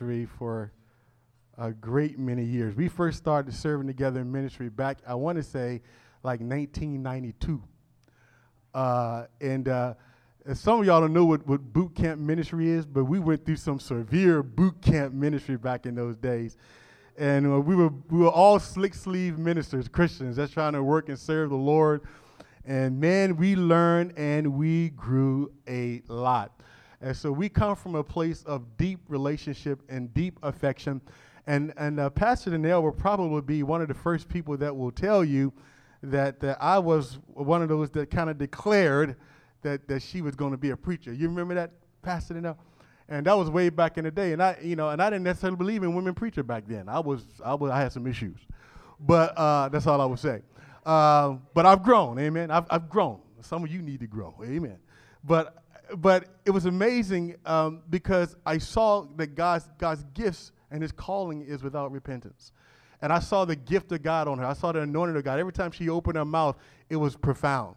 ministry for a great many years. We first started serving together in ministry back, I want to say, like 1992. Uh, and uh, some of y'all don't know what, what boot camp ministry is, but we went through some severe boot camp ministry back in those days. And uh, we, were, we were all slick sleeve ministers, Christians, that's trying to work and serve the Lord. And man, we learned and we grew a lot. And so we come from a place of deep relationship and deep affection. And, and uh, Pastor Danell will probably be one of the first people that will tell you that, that I was one of those that kind of declared that, that she was going to be a preacher. You remember that, Pastor Danell? And that was way back in the day. And I, you know, and I didn't necessarily believe in women preacher back then. I was, I was, I had some issues, but uh, that's all I would say. Uh, but I've grown, amen. I've, I've grown. Some of you need to grow, amen. But but it was amazing um, because I saw that God's, God's gifts and his calling is without repentance. And I saw the gift of God on her. I saw the anointing of God. Every time she opened her mouth, it was profound.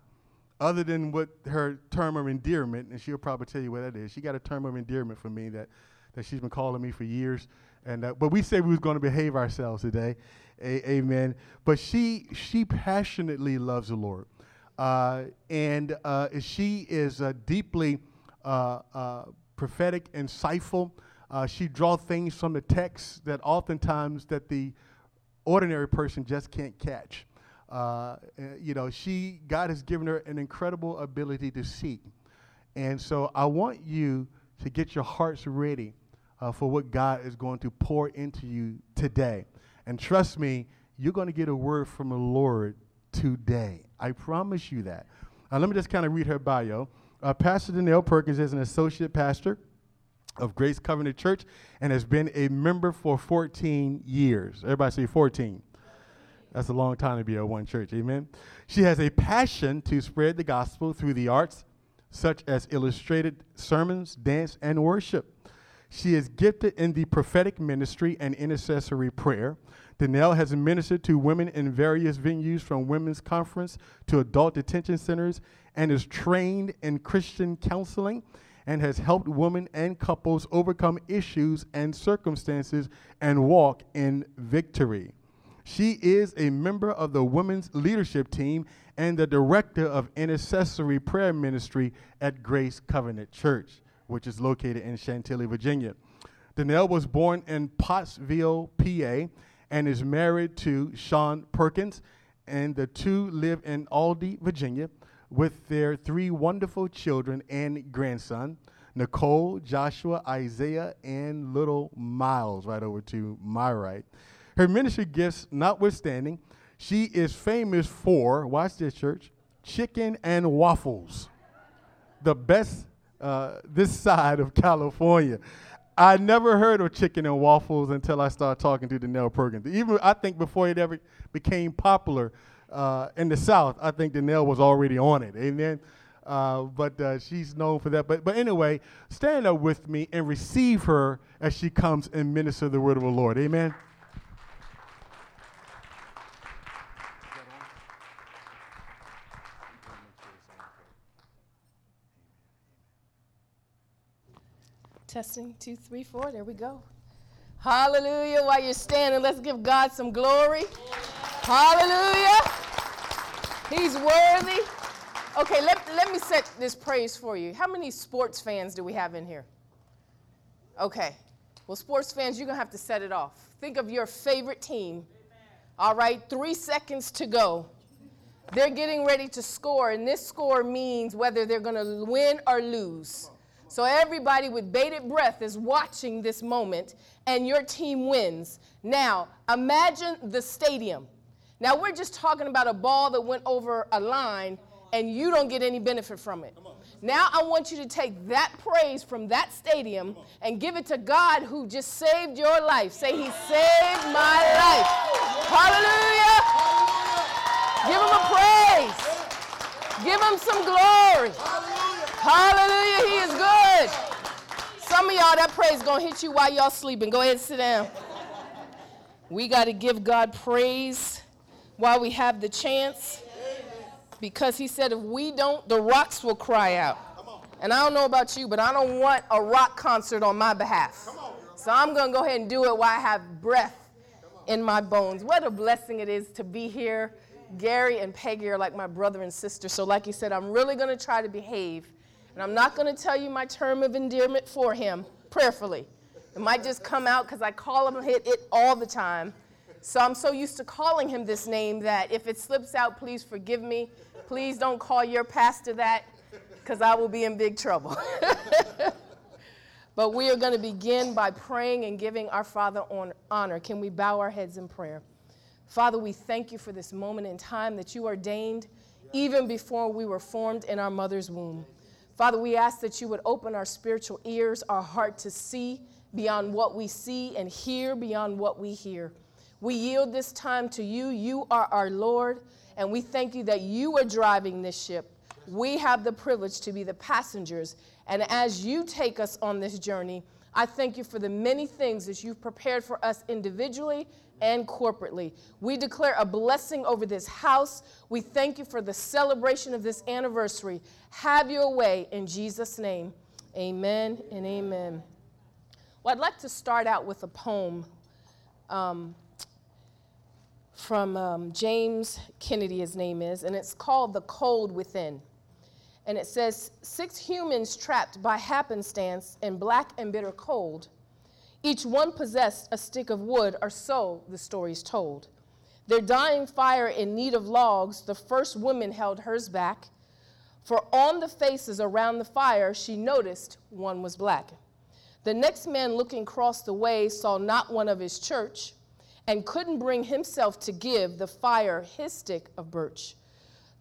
Other than what her term of endearment, and she'll probably tell you what that is. She got a term of endearment for me that, that she's been calling me for years. And uh, but we said we was going to behave ourselves today, a- amen. But she she passionately loves the Lord. Uh, and uh, she is uh, deeply uh, prophetic, insightful. she draws things from the text that oftentimes that the ordinary person just can't catch. you know, she God has given her an incredible ability to see, and so I want you to get your hearts ready uh, for what God is going to pour into you today. And trust me, you're going to get a word from the Lord today. I promise you that. Now, let me just kind of read her bio. Uh, pastor Danell Perkins is an associate pastor of Grace Covenant Church and has been a member for 14 years. Everybody say 14. That's a long time to be at one church. Amen. She has a passion to spread the gospel through the arts, such as illustrated sermons, dance, and worship. She is gifted in the prophetic ministry and intercessory prayer. Danell has ministered to women in various venues from women's conference to adult detention centers and is trained in Christian counseling and has helped women and couples overcome issues and circumstances and walk in victory. She is a member of the women's leadership team and the director of intercessory prayer ministry at Grace Covenant Church, which is located in Chantilly, Virginia. Danell was born in Pottsville, PA, and is married to Sean Perkins, and the two live in Aldie, Virginia, with their three wonderful children and grandson, Nicole, Joshua, Isaiah, and little Miles, right over to my right. Her ministry gifts notwithstanding, she is famous for, watch this, church, chicken and waffles. The best uh, this side of California. I never heard of chicken and waffles until I started talking to Danell Perkins. Even I think before it ever became popular uh, in the South, I think Danell was already on it. Amen. Uh, but uh, she's known for that. But but anyway, stand up with me and receive her as she comes and minister the word of the Lord. Amen. Testing, two, three, four. There we go. Hallelujah. While you're standing, let's give God some glory. Hallelujah. He's worthy. Okay, let, let me set this praise for you. How many sports fans do we have in here? Okay. Well, sports fans, you're going to have to set it off. Think of your favorite team. All right, three seconds to go. They're getting ready to score, and this score means whether they're going to win or lose. So everybody with bated breath is watching this moment, and your team wins. Now, imagine the stadium. Now, we're just talking about a ball that went over a line, and you don't get any benefit from it. Now, I want you to take that praise from that stadium and give it to God who just saved your life. Say, He saved my life. Hallelujah. Give Him a praise, give Him some glory. Hallelujah. He is good. Some of y'all, that praise going to hit you while y'all sleeping. Go ahead and sit down. We got to give God praise while we have the chance because he said if we don't, the rocks will cry out. And I don't know about you, but I don't want a rock concert on my behalf. So I'm going to go ahead and do it while I have breath in my bones. What a blessing it is to be here. Gary and Peggy are like my brother and sister. So, like you said, I'm really going to try to behave. And I'm not going to tell you my term of endearment for him prayerfully. It might just come out because I call him it, it all the time. So I'm so used to calling him this name that if it slips out, please forgive me. Please don't call your pastor that because I will be in big trouble. but we are going to begin by praying and giving our Father honor. Can we bow our heads in prayer? Father, we thank you for this moment in time that you ordained even before we were formed in our mother's womb. Father, we ask that you would open our spiritual ears, our heart to see beyond what we see and hear beyond what we hear. We yield this time to you. You are our Lord, and we thank you that you are driving this ship. We have the privilege to be the passengers. And as you take us on this journey, I thank you for the many things that you've prepared for us individually and corporately. We declare a blessing over this house. We thank you for the celebration of this anniversary. Have your way in Jesus' name. Amen and amen. Well, I'd like to start out with a poem. Um, from um, James Kennedy, his name is, and it's called The Cold Within. And it says Six humans trapped by happenstance in black and bitter cold. Each one possessed a stick of wood, or so the story's told. Their dying fire in need of logs, the first woman held hers back. For on the faces around the fire, she noticed one was black. The next man looking across the way saw not one of his church and couldn't bring himself to give the fire his stick of birch.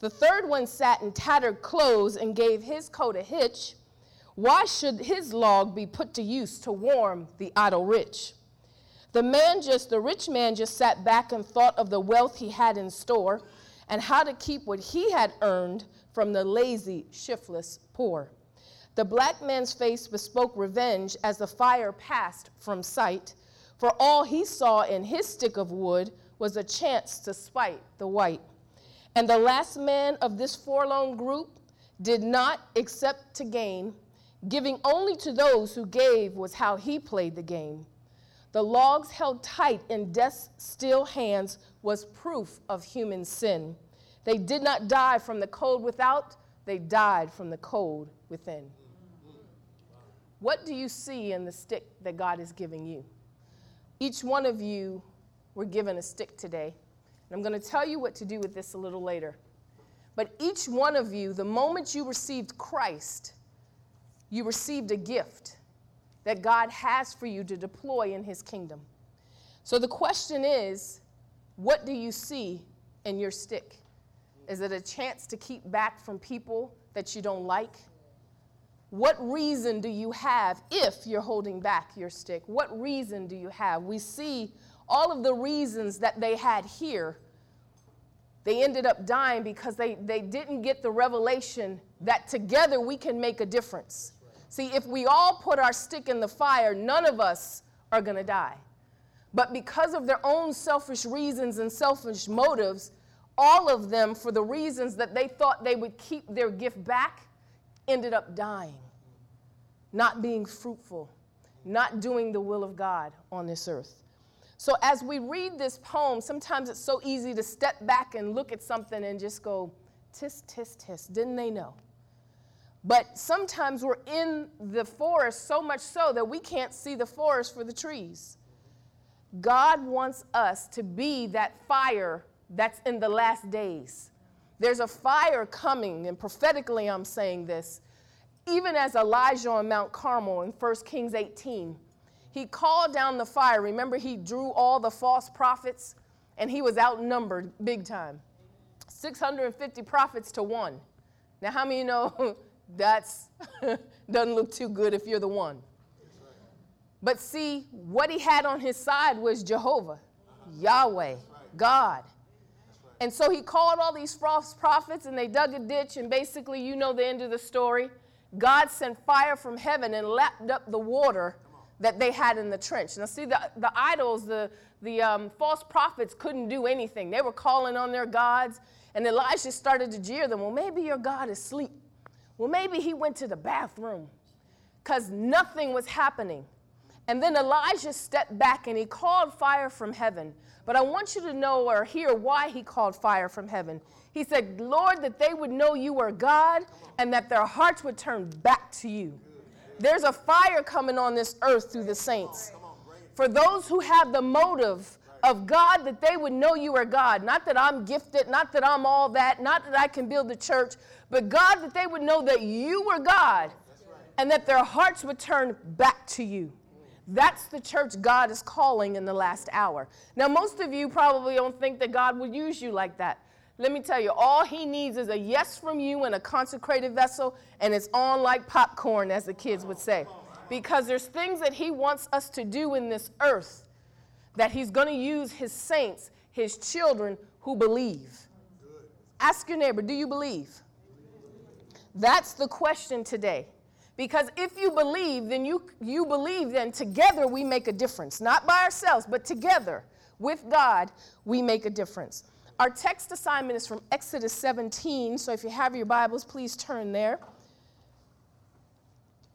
The third one sat in tattered clothes and gave his coat a hitch. Why should his log be put to use to warm the idle rich? The man just, the rich man just sat back and thought of the wealth he had in store and how to keep what he had earned from the lazy, shiftless poor. The black man's face bespoke revenge as the fire passed from sight for all he saw in his stick of wood was a chance to spite the white. And the last man of this forlorn group did not accept to gain, giving only to those who gave was how he played the game. The logs held tight in death's still hands was proof of human sin. They did not die from the cold without, they died from the cold within. What do you see in the stick that God is giving you? Each one of you were given a stick today. And I'm going to tell you what to do with this a little later. But each one of you, the moment you received Christ, you received a gift that God has for you to deploy in His kingdom. So the question is what do you see in your stick? Is it a chance to keep back from people that you don't like? What reason do you have if you're holding back your stick? What reason do you have? We see all of the reasons that they had here. They ended up dying because they, they didn't get the revelation that together we can make a difference. See, if we all put our stick in the fire, none of us are going to die. But because of their own selfish reasons and selfish motives, all of them, for the reasons that they thought they would keep their gift back, ended up dying, not being fruitful, not doing the will of God on this earth. So, as we read this poem, sometimes it's so easy to step back and look at something and just go, tis, tis, tis. Didn't they know? But sometimes we're in the forest so much so that we can't see the forest for the trees. God wants us to be that fire that's in the last days. There's a fire coming, and prophetically I'm saying this. Even as Elijah on Mount Carmel in 1 Kings 18, he called down the fire. Remember, he drew all the false prophets, and he was outnumbered big time 650 prophets to one. Now, how many know that's doesn't look too good if you're the one? But see, what he had on his side was Jehovah, Yahweh, God. And so he called all these false prophets and they dug a ditch, and basically, you know the end of the story. God sent fire from heaven and lapped up the water that they had in the trench. Now, see, the, the idols, the, the um, false prophets couldn't do anything. They were calling on their gods, and Elijah started to jeer them. Well, maybe your God is asleep. Well, maybe he went to the bathroom because nothing was happening. And then Elijah stepped back and he called fire from heaven. But I want you to know or hear why he called fire from heaven. He said, Lord, that they would know you are God and that their hearts would turn back to you. There's a fire coming on this earth through the saints. For those who have the motive of God, that they would know you are God. Not that I'm gifted, not that I'm all that, not that I can build the church, but God, that they would know that you were God and that their hearts would turn back to you. That's the church God is calling in the last hour. Now, most of you probably don't think that God would use you like that. Let me tell you, all he needs is a yes from you and a consecrated vessel, and it's on like popcorn, as the kids would say. Because there's things that he wants us to do in this earth that he's going to use his saints, his children who believe. Ask your neighbor, do you believe? That's the question today. Because if you believe, then you, you believe, then together we make a difference. Not by ourselves, but together with God, we make a difference. Our text assignment is from Exodus 17, so if you have your Bibles, please turn there.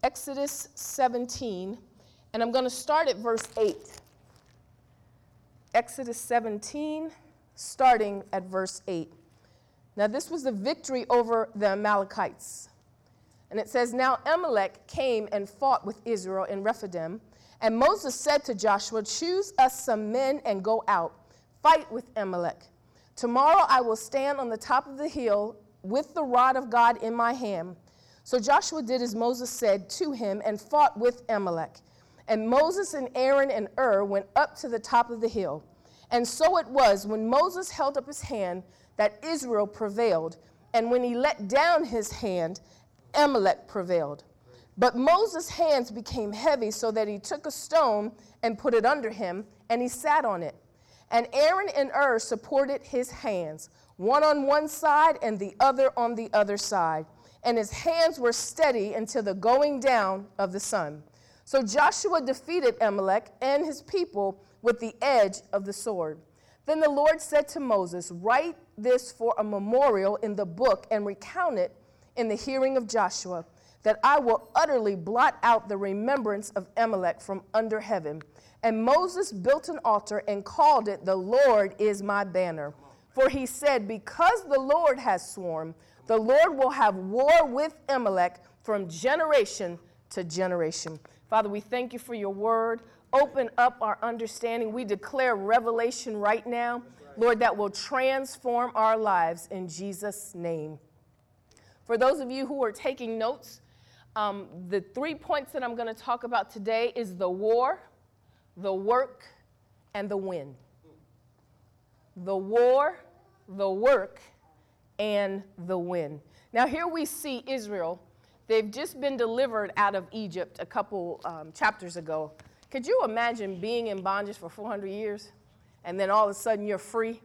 Exodus 17, and I'm going to start at verse 8. Exodus 17, starting at verse 8. Now, this was the victory over the Amalekites. And it says, Now Amalek came and fought with Israel in Rephidim. And Moses said to Joshua, Choose us some men and go out, fight with Amalek. Tomorrow I will stand on the top of the hill with the rod of God in my hand. So Joshua did as Moses said to him and fought with Amalek. And Moses and Aaron and Hur went up to the top of the hill. And so it was when Moses held up his hand that Israel prevailed, and when he let down his hand, Amalek prevailed. But Moses' hands became heavy so that he took a stone and put it under him, and he sat on it. And Aaron and Hur supported his hands, one on one side and the other on the other side. And his hands were steady until the going down of the sun. So Joshua defeated Amalek and his people with the edge of the sword. Then the Lord said to Moses, Write this for a memorial in the book and recount it in the hearing of Joshua, that I will utterly blot out the remembrance of Amalek from under heaven. And Moses built an altar and called it, The Lord is my banner. For he said, Because the Lord has sworn, the Lord will have war with Amalek from generation to generation. Father, we thank you for your word. Open up our understanding. We declare revelation right now, Lord, that will transform our lives in Jesus' name. For those of you who are taking notes, um, the three points that I'm going to talk about today is the war, the work, and the win. The war, the work, and the win. Now, here we see Israel. They've just been delivered out of Egypt a couple um, chapters ago. Could you imagine being in bondage for 400 years and then all of a sudden you're free?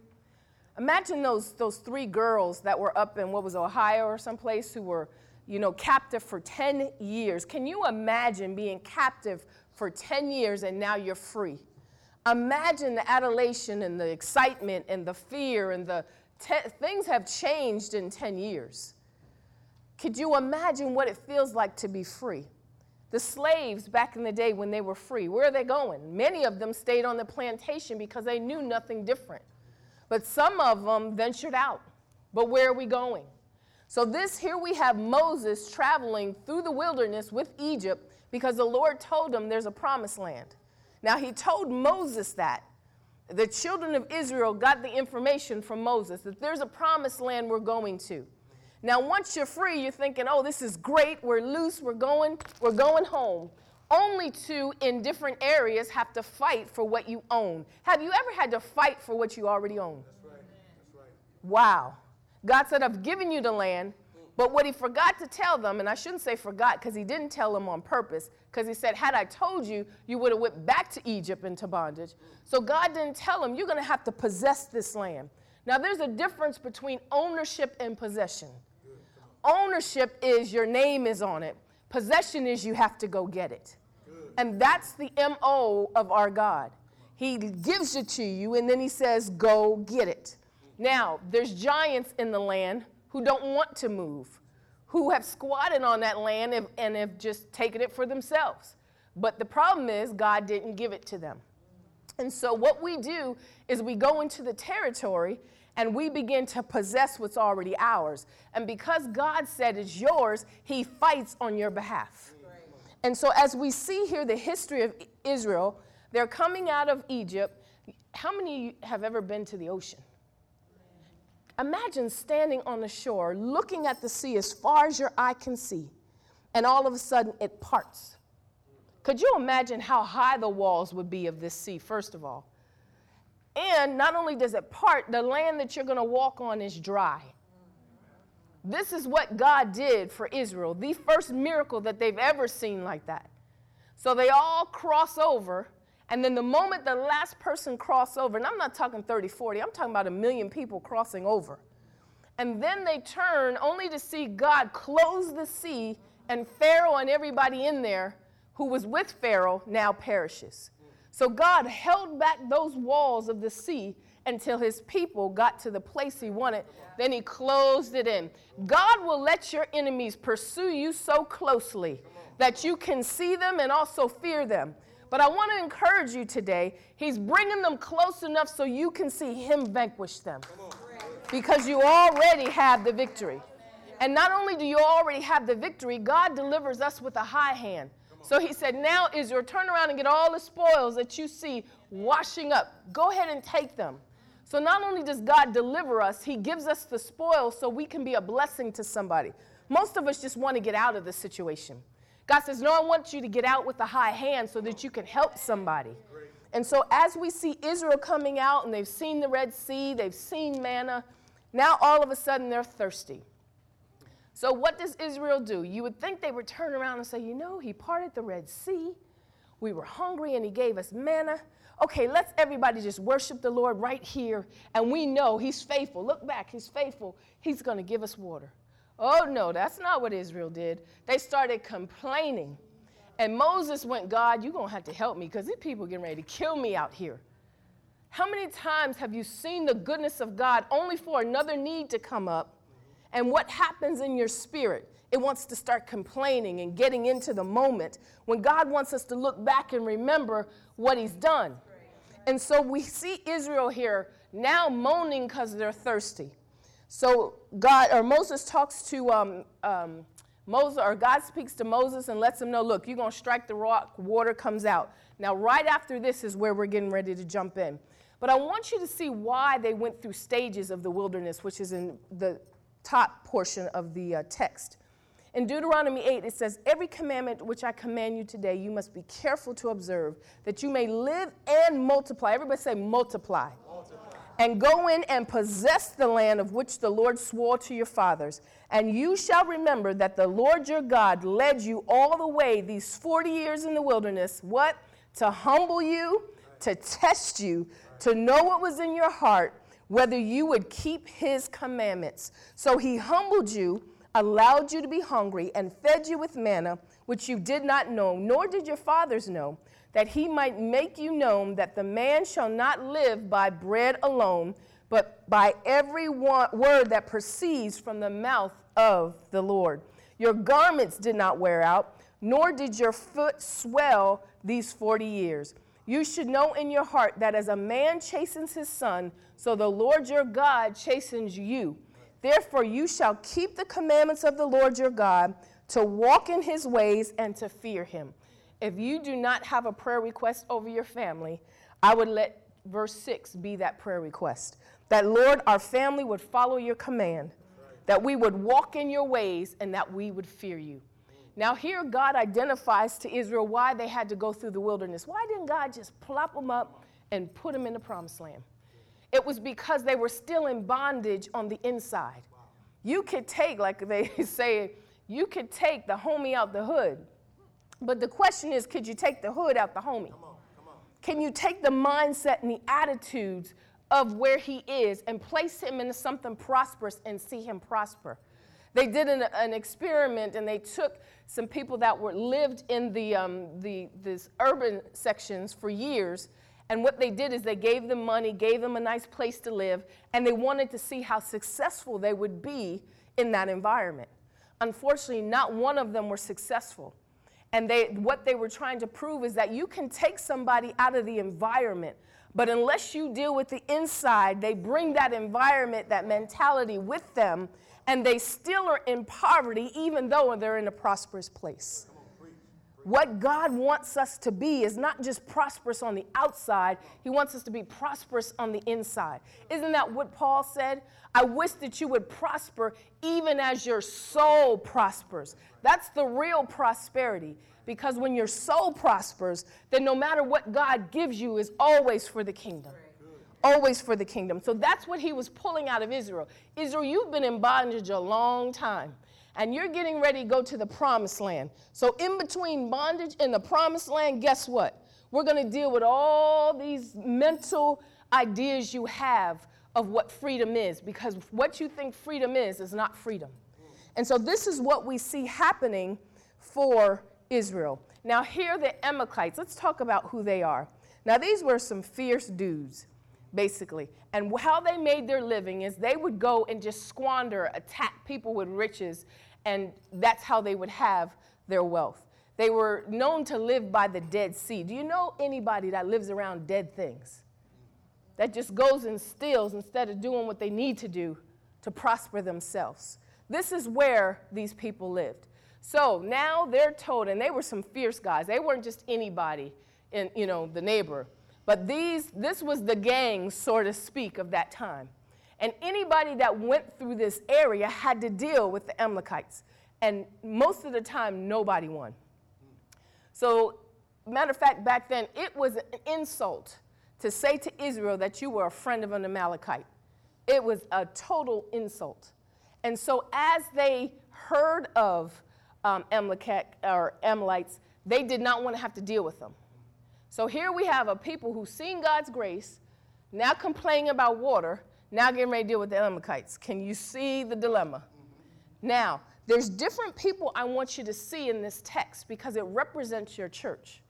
Imagine those, those three girls that were up in what was Ohio or someplace who were, you know, captive for 10 years. Can you imagine being captive for 10 years and now you're free? Imagine the adulation and the excitement and the fear and the te- things have changed in 10 years. Could you imagine what it feels like to be free? The slaves back in the day when they were free, where are they going? Many of them stayed on the plantation because they knew nothing different. But some of them ventured out. But where are we going? So, this here we have Moses traveling through the wilderness with Egypt because the Lord told him there's a promised land. Now, he told Moses that. The children of Israel got the information from Moses that there's a promised land we're going to. Now, once you're free, you're thinking, oh, this is great. We're loose. We're going, we're going home only to, in different areas, have to fight for what you own. Have you ever had to fight for what you already own? That's right. That's right. Wow. God said, I've given you the land, but what he forgot to tell them, and I shouldn't say forgot because he didn't tell them on purpose, because he said, Had I told you, you would have went back to Egypt into bondage. So God didn't tell them, You're going to have to possess this land. Now, there's a difference between ownership and possession. Ownership is your name is on it, Possession is you have to go get it. And that's the MO of our God. He gives it to you and then he says, go get it. Now, there's giants in the land who don't want to move, who have squatted on that land and, and have just taken it for themselves. But the problem is, God didn't give it to them. And so, what we do is we go into the territory and we begin to possess what's already ours. And because God said it's yours, He fights on your behalf. And so, as we see here the history of Israel, they're coming out of Egypt. How many have ever been to the ocean? Imagine standing on the shore, looking at the sea as far as your eye can see, and all of a sudden it parts. Could you imagine how high the walls would be of this sea, first of all? And not only does it part, the land that you're going to walk on is dry. This is what God did for Israel, the first miracle that they've ever seen like that. So they all cross over, and then the moment the last person cross over, and I'm not talking 30, 40, I'm talking about a million people crossing over. And then they turn only to see God close the sea, and Pharaoh and everybody in there who was with Pharaoh now perishes. So God held back those walls of the sea until his people got to the place he wanted. Then he closed it in. God will let your enemies pursue you so closely that you can see them and also fear them. But I want to encourage you today. He's bringing them close enough so you can see him vanquish them. Because you already have the victory. And not only do you already have the victory, God delivers us with a high hand. So he said, Now Israel, turn around and get all the spoils that you see washing up. Go ahead and take them. So not only does God deliver us, he gives us the spoils so we can be a blessing to somebody. Most of us just want to get out of the situation. God says, No, I want you to get out with a high hand so that you can help somebody. And so, as we see Israel coming out and they've seen the Red Sea, they've seen manna, now all of a sudden they're thirsty. So, what does Israel do? You would think they would turn around and say, You know, he parted the Red Sea. We were hungry and he gave us manna okay, let's everybody just worship the Lord right here, and we know He's faithful. Look back, He's faithful. He's going to give us water. Oh, no, that's not what Israel did. They started complaining. And Moses went, God, you're going to have to help me because these people are getting ready to kill me out here. How many times have you seen the goodness of God only for another need to come up? And what happens in your spirit? It wants to start complaining and getting into the moment when God wants us to look back and remember what He's done. And so we see Israel here now moaning because they're thirsty. So God or Moses talks to um, um, Moses, or God speaks to Moses and lets him know, look, you're going to strike the rock, water comes out. Now, right after this is where we're getting ready to jump in. But I want you to see why they went through stages of the wilderness, which is in the top portion of the uh, text. In Deuteronomy 8, it says, Every commandment which I command you today, you must be careful to observe, that you may live and multiply. Everybody say, multiply. multiply. And go in and possess the land of which the Lord swore to your fathers. And you shall remember that the Lord your God led you all the way these 40 years in the wilderness. What? To humble you, to test you, to know what was in your heart, whether you would keep his commandments. So he humbled you allowed you to be hungry, and fed you with manna, which you did not know, nor did your fathers know, that he might make you known that the man shall not live by bread alone, but by every word that proceeds from the mouth of the Lord. Your garments did not wear out, nor did your foot swell these 40 years. You should know in your heart that as a man chastens his son, so the Lord your God chastens you. Therefore, you shall keep the commandments of the Lord your God to walk in his ways and to fear him. If you do not have a prayer request over your family, I would let verse 6 be that prayer request. That, Lord, our family would follow your command, that we would walk in your ways, and that we would fear you. Now, here God identifies to Israel why they had to go through the wilderness. Why didn't God just plop them up and put them in the promised land? It was because they were still in bondage on the inside. You could take, like they say, you could take the homie out the hood. But the question is, could you take the hood out the homie? Come on, come on. Can you take the mindset and the attitudes of where he is and place him into something prosperous and see him prosper? They did an, an experiment and they took some people that were lived in the, um, the this urban sections for years and what they did is they gave them money, gave them a nice place to live, and they wanted to see how successful they would be in that environment. Unfortunately, not one of them were successful. And they, what they were trying to prove is that you can take somebody out of the environment, but unless you deal with the inside, they bring that environment, that mentality with them, and they still are in poverty even though they're in a prosperous place. What God wants us to be is not just prosperous on the outside, He wants us to be prosperous on the inside. Isn't that what Paul said? I wish that you would prosper even as your soul prospers. That's the real prosperity. Because when your soul prospers, then no matter what God gives you is always for the kingdom. Always for the kingdom. So that's what he was pulling out of Israel. Israel, you've been in bondage a long time and you're getting ready to go to the promised land. So, in between bondage and the promised land, guess what? We're going to deal with all these mental ideas you have of what freedom is because what you think freedom is is not freedom. And so, this is what we see happening for Israel. Now, here the Amalekites. Let's talk about who they are. Now, these were some fierce dudes, basically. And how they made their living is they would go and just squander, attack people with riches, and that's how they would have their wealth. They were known to live by the Dead Sea. Do you know anybody that lives around dead things? That just goes and steals instead of doing what they need to do to prosper themselves. This is where these people lived. So now they're told, and they were some fierce guys. They weren't just anybody in, you know, the neighbor. But these, this was the gang, so to speak, of that time. And anybody that went through this area had to deal with the Amalekites. And most of the time, nobody won. So, matter of fact, back then, it was an insult to say to Israel that you were a friend of an Amalekite. It was a total insult. And so, as they heard of um, or Amalekites, they did not want to have to deal with them. So, here we have a people who've seen God's grace, now complaining about water, now getting ready to deal with the Amalekites. Can you see the dilemma? Mm-hmm. Now, there's different people I want you to see in this text because it represents your church.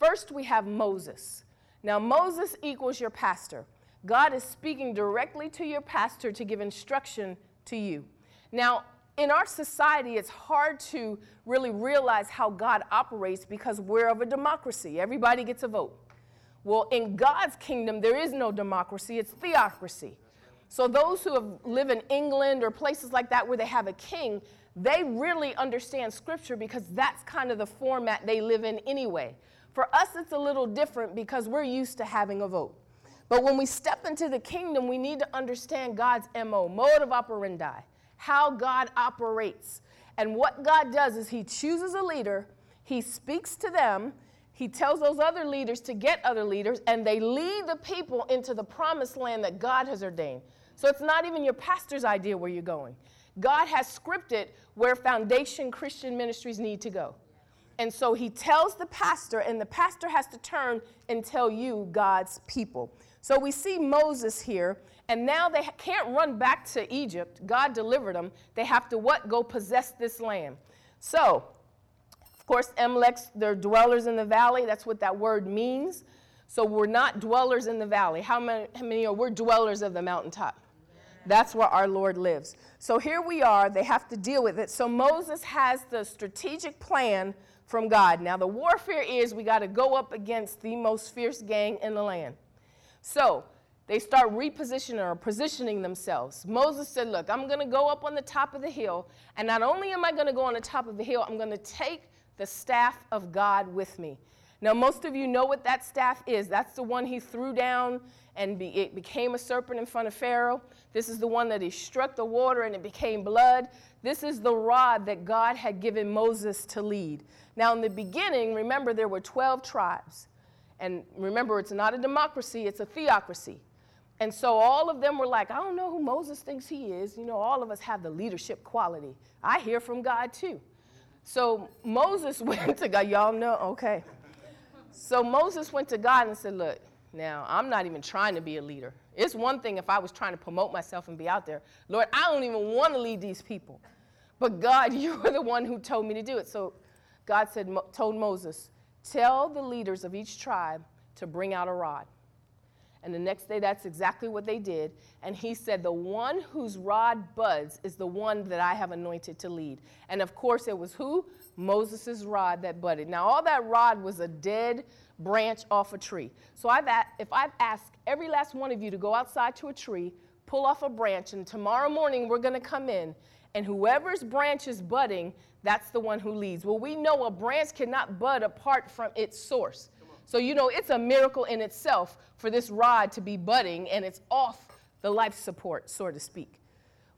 First, we have Moses. Now, Moses equals your pastor. God is speaking directly to your pastor to give instruction to you. Now, in our society, it's hard to really realize how God operates because we're of a democracy. Everybody gets a vote. Well, in God's kingdom, there is no democracy, it's theocracy. So those who have, live in England or places like that where they have a king, they really understand scripture because that's kind of the format they live in anyway. For us, it's a little different because we're used to having a vote. But when we step into the kingdom, we need to understand God's MO, mode of operandi, how God operates. And what God does is He chooses a leader, He speaks to them, He tells those other leaders to get other leaders, and they lead the people into the promised land that God has ordained. So it's not even your pastor's idea where you're going. God has scripted where foundation Christian ministries need to go. And so he tells the pastor, and the pastor has to turn and tell you, God's people. So we see Moses here, and now they can't run back to Egypt. God delivered them. They have to what? Go possess this land. So, of course, Amalek's, they're dwellers in the valley. That's what that word means. So we're not dwellers in the valley. How many, how many are we're dwellers of the mountaintop? That's where our Lord lives. So here we are. They have to deal with it. So Moses has the strategic plan from God. Now, the warfare is we got to go up against the most fierce gang in the land. So they start repositioning or positioning themselves. Moses said, Look, I'm going to go up on the top of the hill. And not only am I going to go on the top of the hill, I'm going to take the staff of God with me. Now, most of you know what that staff is. That's the one he threw down and be, it became a serpent in front of Pharaoh. This is the one that he struck the water and it became blood. This is the rod that God had given Moses to lead. Now, in the beginning, remember there were 12 tribes. And remember, it's not a democracy, it's a theocracy. And so all of them were like, I don't know who Moses thinks he is. You know, all of us have the leadership quality. I hear from God too. So Moses went to God. Y'all know? Okay. So Moses went to God and said, Look, now, I'm not even trying to be a leader. It's one thing if I was trying to promote myself and be out there. Lord, I don't even want to lead these people. But God, you are the one who told me to do it. So God said, told Moses, tell the leaders of each tribe to bring out a rod. And the next day, that's exactly what they did. And he said, The one whose rod buds is the one that I have anointed to lead. And of course, it was who? Moses' rod that budded. Now, all that rod was a dead branch off a tree. So I've if I've asked every last one of you to go outside to a tree, pull off a branch, and tomorrow morning we're going to come in, and whoever's branch is budding, that's the one who leads. Well, we know a branch cannot bud apart from its source. So, you know, it's a miracle in itself for this rod to be budding and it's off the life support, so to speak.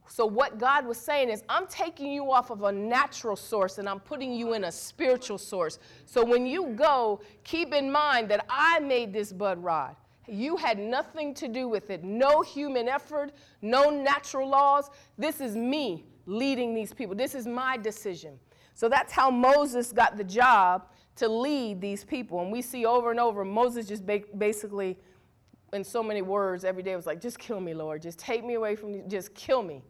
So, what God was saying is, I'm taking you off of a natural source and I'm putting you in a spiritual source. So, when you go, keep in mind that I made this bud rod. You had nothing to do with it. No human effort, no natural laws. This is me leading these people. This is my decision. So that's how Moses got the job to lead these people. And we see over and over, Moses just ba- basically, in so many words, every day was like, just kill me, Lord. Just take me away from you. Just kill me.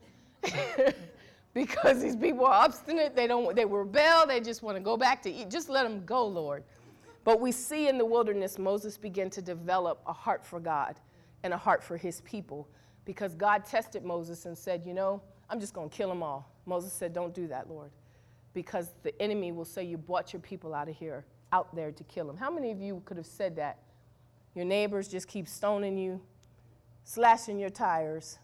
because these people are obstinate. They don't, they rebel. They just want to go back to eat. Just let them go, Lord. But we see in the wilderness, Moses began to develop a heart for God and a heart for his people because God tested Moses and said, You know, I'm just going to kill them all. Moses said, Don't do that, Lord, because the enemy will say you brought your people out of here, out there to kill them. How many of you could have said that? Your neighbors just keep stoning you, slashing your tires,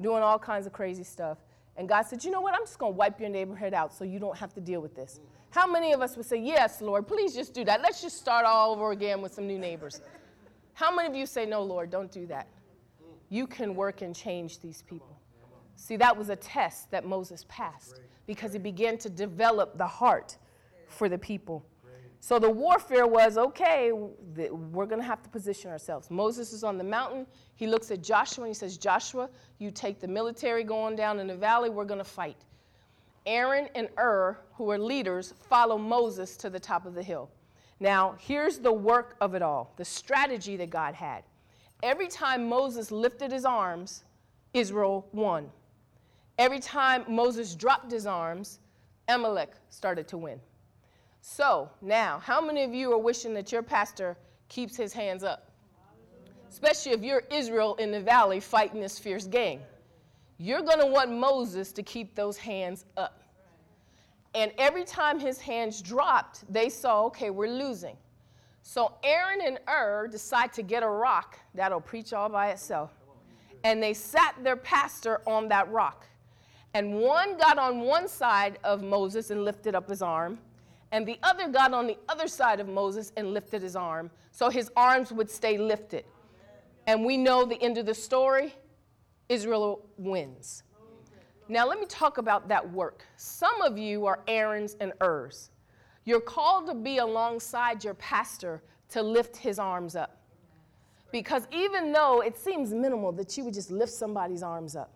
doing all kinds of crazy stuff. And God said, You know what? I'm just going to wipe your neighborhood out so you don't have to deal with this. How many of us would say, Yes, Lord, please just do that? Let's just start all over again with some new neighbors. How many of you say, No, Lord, don't do that? You can work and change these people. See, that was a test that Moses passed because he began to develop the heart for the people. So the warfare was okay, we're going to have to position ourselves. Moses is on the mountain. He looks at Joshua and he says, Joshua, you take the military going down in the valley, we're going to fight. Aaron and Hur, who are leaders, follow Moses to the top of the hill. Now, here's the work of it all the strategy that God had. Every time Moses lifted his arms, Israel won. Every time Moses dropped his arms, Amalek started to win. So now, how many of you are wishing that your pastor keeps his hands up? Especially if you're Israel in the valley fighting this fierce gang. You're going to want Moses to keep those hands up. And every time his hands dropped, they saw, okay, we're losing. So Aaron and Hur decide to get a rock that'll preach all by itself. And they sat their pastor on that rock. And one got on one side of Moses and lifted up his arm, and the other got on the other side of Moses and lifted his arm, so his arms would stay lifted. And we know the end of the story Israel wins. Now, let me talk about that work. Some of you are Aaron's and Hur's. You're called to be alongside your pastor to lift his arms up. Because even though it seems minimal that you would just lift somebody's arms up,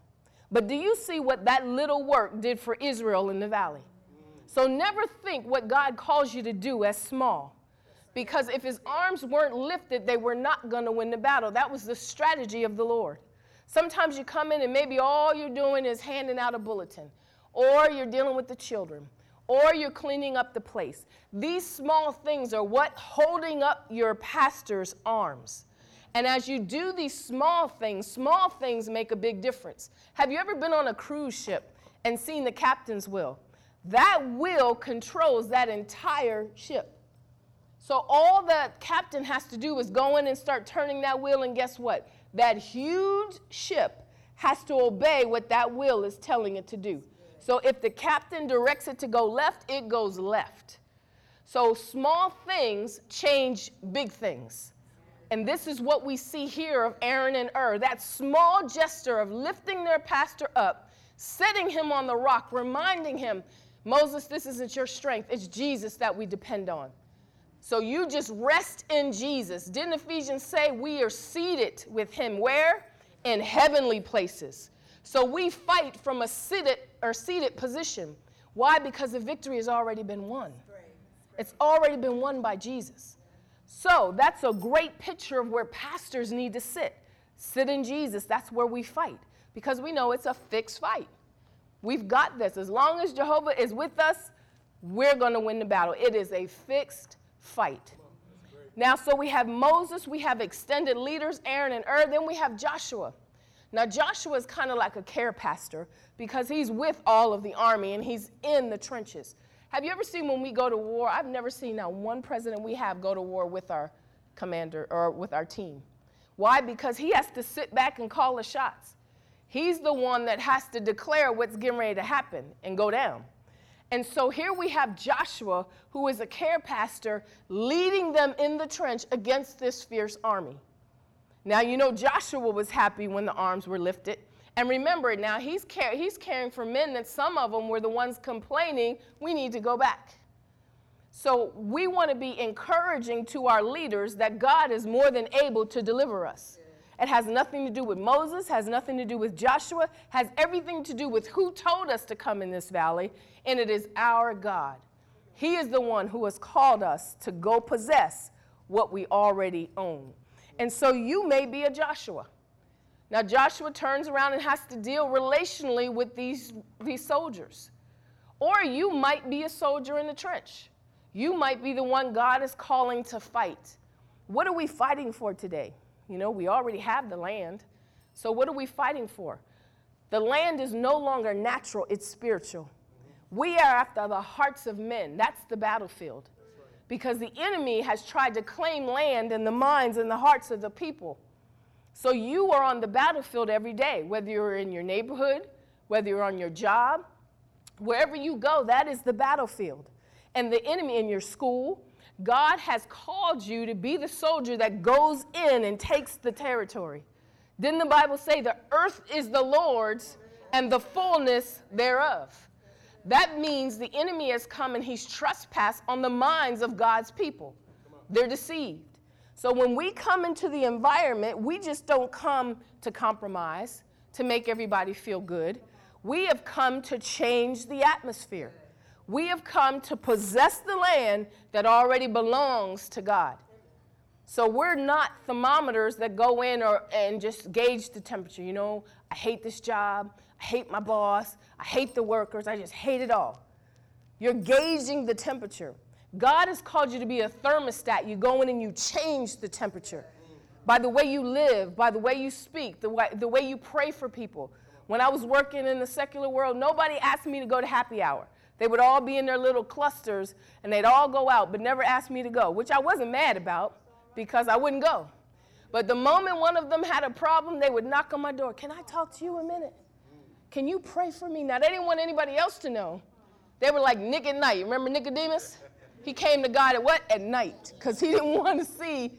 but do you see what that little work did for Israel in the valley? So never think what God calls you to do as small. Because if his arms weren't lifted, they were not going to win the battle. That was the strategy of the Lord. Sometimes you come in and maybe all you're doing is handing out a bulletin, or you're dealing with the children, or you're cleaning up the place. These small things are what holding up your pastor's arms. And as you do these small things, small things make a big difference. Have you ever been on a cruise ship and seen the captain's wheel? That wheel controls that entire ship. So all that captain has to do is go in and start turning that wheel, and guess what? That huge ship has to obey what that wheel is telling it to do. So if the captain directs it to go left, it goes left. So small things change big things. And this is what we see here of Aaron and Hur that small gesture of lifting their pastor up, setting him on the rock, reminding him, Moses, this isn't your strength, it's Jesus that we depend on. So you just rest in Jesus. Didn't Ephesians say we are seated with him where? In heavenly places. So we fight from a seated or seated position. Why? Because the victory has already been won. It's already been won by Jesus. So that's a great picture of where pastors need to sit. Sit in Jesus. That's where we fight because we know it's a fixed fight. We've got this. As long as Jehovah is with us, we're going to win the battle. It is a fixed fight. Now, so we have Moses, we have extended leaders, Aaron and Hur, then we have Joshua. Now, Joshua is kind of like a care pastor because he's with all of the army and he's in the trenches. Have you ever seen when we go to war? I've never seen now one president we have go to war with our commander or with our team. Why? Because he has to sit back and call the shots. He's the one that has to declare what's getting ready to happen and go down. And so here we have Joshua, who is a care pastor, leading them in the trench against this fierce army. Now, you know, Joshua was happy when the arms were lifted. And remember, now he's, he's caring for men that some of them were the ones complaining, we need to go back. So we want to be encouraging to our leaders that God is more than able to deliver us. It has nothing to do with Moses, has nothing to do with Joshua, has everything to do with who told us to come in this valley, and it is our God. He is the one who has called us to go possess what we already own. And so you may be a Joshua. Now, Joshua turns around and has to deal relationally with these, these soldiers. Or you might be a soldier in the trench. You might be the one God is calling to fight. What are we fighting for today? You know, we already have the land. So, what are we fighting for? The land is no longer natural, it's spiritual. We are after the hearts of men. That's the battlefield. Because the enemy has tried to claim land in the minds and the hearts of the people. So you are on the battlefield every day, whether you're in your neighborhood, whether you're on your job, wherever you go, that is the battlefield. And the enemy in your school, God has called you to be the soldier that goes in and takes the territory. Didn't the Bible say the earth is the Lord's and the fullness thereof? That means the enemy has come and he's trespassed on the minds of God's people. They're deceived. So when we come into the environment, we just don't come to compromise, to make everybody feel good. We have come to change the atmosphere. We have come to possess the land that already belongs to God. So we're not thermometers that go in or, and just gauge the temperature. You know, I hate this job. I hate my boss. I hate the workers. I just hate it all. You're gauging the temperature. God has called you to be a thermostat. You go in and you change the temperature by the way you live, by the way you speak, the way, the way you pray for people. When I was working in the secular world, nobody asked me to go to happy hour. They would all be in their little clusters and they'd all go out, but never asked me to go, which I wasn't mad about because I wouldn't go. But the moment one of them had a problem, they would knock on my door. Can I talk to you a minute? Can you pray for me? Now, they didn't want anybody else to know. They were like Nick at night. Remember Nicodemus? He came to God at what? At night, because he didn't want to see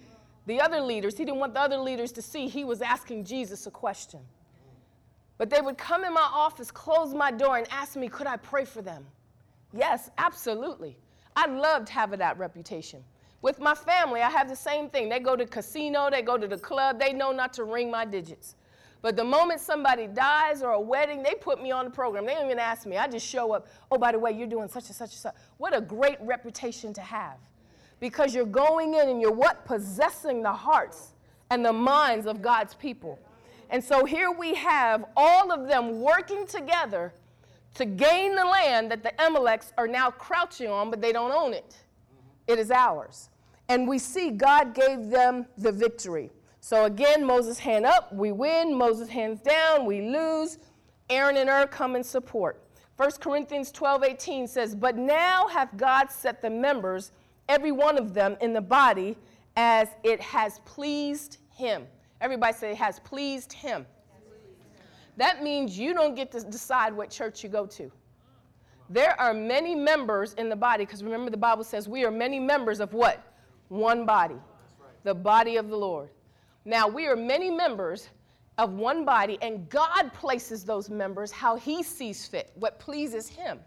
the other leaders. He didn't want the other leaders to see he was asking Jesus a question. But they would come in my office, close my door, and ask me, could I pray for them? Yes, absolutely. I loved having that reputation. With my family, I have the same thing. They go to casino, they go to the club, they know not to ring my digits. But the moment somebody dies or a wedding, they put me on the program. They don't even ask me. I just show up. Oh, by the way, you're doing such and such and such. What a great reputation to have. Because you're going in and you're what? Possessing the hearts and the minds of God's people. And so here we have all of them working together to gain the land that the Amaleks are now crouching on, but they don't own it. It is ours. And we see God gave them the victory. So again, Moses' hand up, we win. Moses' hands down, we lose. Aaron and Hur come in support. 1 Corinthians 12 18 says, But now hath God set the members, every one of them, in the body as it has pleased him. Everybody say has pleased him. That means you don't get to decide what church you go to. There are many members in the body, because remember the Bible says we are many members of what? One body. The body of the Lord. Now, we are many members of one body, and God places those members how He sees fit, what pleases Him.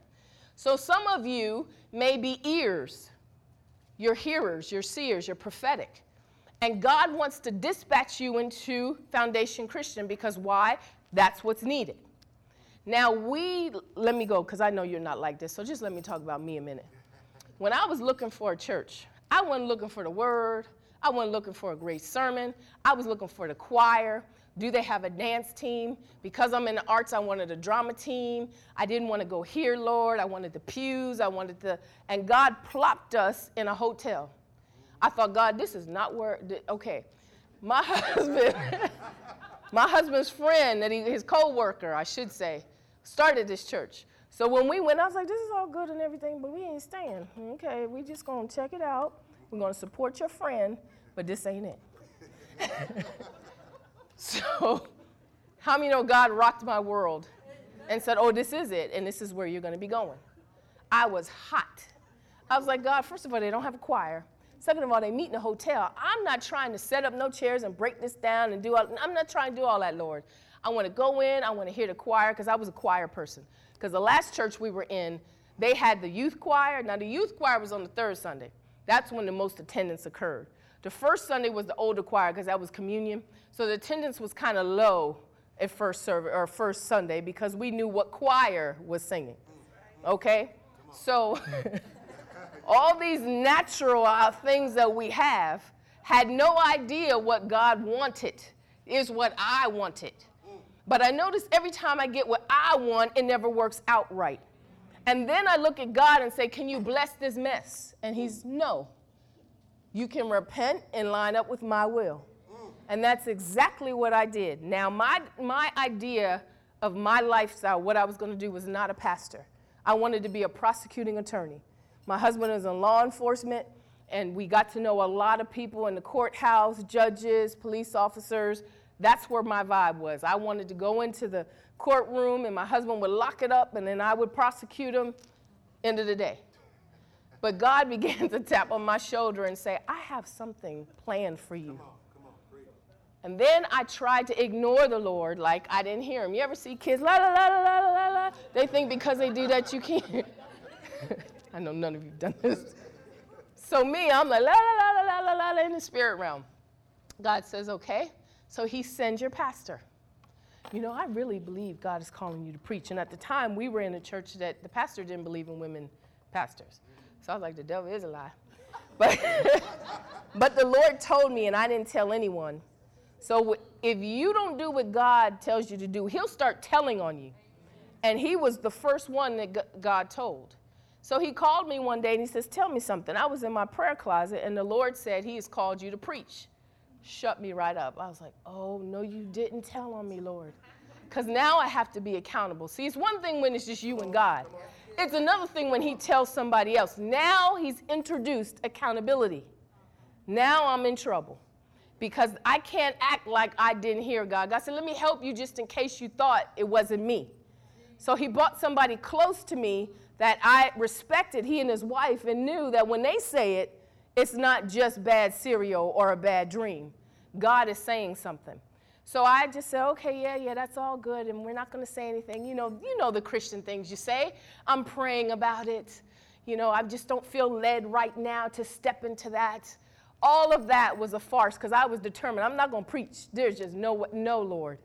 So, some of you may be ears, you're hearers, you're seers, you're prophetic. And God wants to dispatch you into Foundation Christian because why? That's what's needed. Now, we, let me go because I know you're not like this, so just let me talk about me a minute. When I was looking for a church, I wasn't looking for the word, I wasn't looking for a great sermon. I was looking for the choir. Do they have a dance team? Because I'm in the arts, I wanted a drama team. I didn't want to go here, Lord. I wanted the pews. I wanted the, and God plopped us in a hotel. I thought, God, this is not where, okay. My husband, my husband's friend, that he, his co-worker, I should say, started this church. So when we went, I was like, this is all good and everything, but we ain't staying. Okay, we just gonna check it out. We're gonna support your friend, but this ain't it. so, how many know God rocked my world and said, oh, this is it, and this is where you're gonna be going? I was hot. I was like, God, first of all, they don't have a choir. Second of all, they meet in a hotel. I'm not trying to set up no chairs and break this down and do all, I'm not trying to do all that, Lord. I want to go in, I want to hear the choir, because I was a choir person. Because the last church we were in, they had the youth choir. Now, the youth choir was on the third Sunday. That's when the most attendance occurred. The first Sunday was the older choir, because that was communion. So the attendance was kind of low at first service or first Sunday because we knew what choir was singing. Okay? So all these natural uh, things that we have had no idea what God wanted is what I wanted. But I notice every time I get what I want, it never works out right. And then I look at God and say, Can you bless this mess? And He's, No. You can repent and line up with my will. And that's exactly what I did. Now, my, my idea of my lifestyle, what I was going to do, was not a pastor. I wanted to be a prosecuting attorney. My husband is in law enforcement, and we got to know a lot of people in the courthouse, judges, police officers. That's where my vibe was. I wanted to go into the courtroom, and my husband would lock it up, and then I would prosecute him. End of the day. But God began to tap on my shoulder and say, I have something planned for you. And then I tried to ignore the Lord like I didn't hear him. You ever see kids la la la la la la la? They think because they do that you can't. I know none of you've done this. So me, I'm like la la la la la la la in the spirit realm. God says, okay. So he sends your pastor. You know, I really believe God is calling you to preach. And at the time, we were in a church that the pastor didn't believe in women pastors. So I was like, the devil is a lie. But, but the Lord told me, and I didn't tell anyone so if you don't do what God tells you to do, He'll start telling on you. And He was the first one that God told. So He called me one day and He says, Tell me something. I was in my prayer closet and the Lord said, He has called you to preach. Shut me right up. I was like, Oh, no, you didn't tell on me, Lord. Because now I have to be accountable. See, it's one thing when it's just you and God, it's another thing when He tells somebody else. Now He's introduced accountability. Now I'm in trouble because I can't act like I didn't hear God. God said, Let me help you just in case you thought it wasn't me. So he brought somebody close to me that I respected, he and his wife, and knew that when they say it, it's not just bad cereal or a bad dream. God is saying something. So I just said, okay, yeah, yeah, that's all good, and we're not going to say anything. You know, you know the Christian things you say. I'm praying about it. You know, I just don't feel led right now to step into that. All of that was a farce because I was determined. I'm not going to preach. There's just no, no, Lord.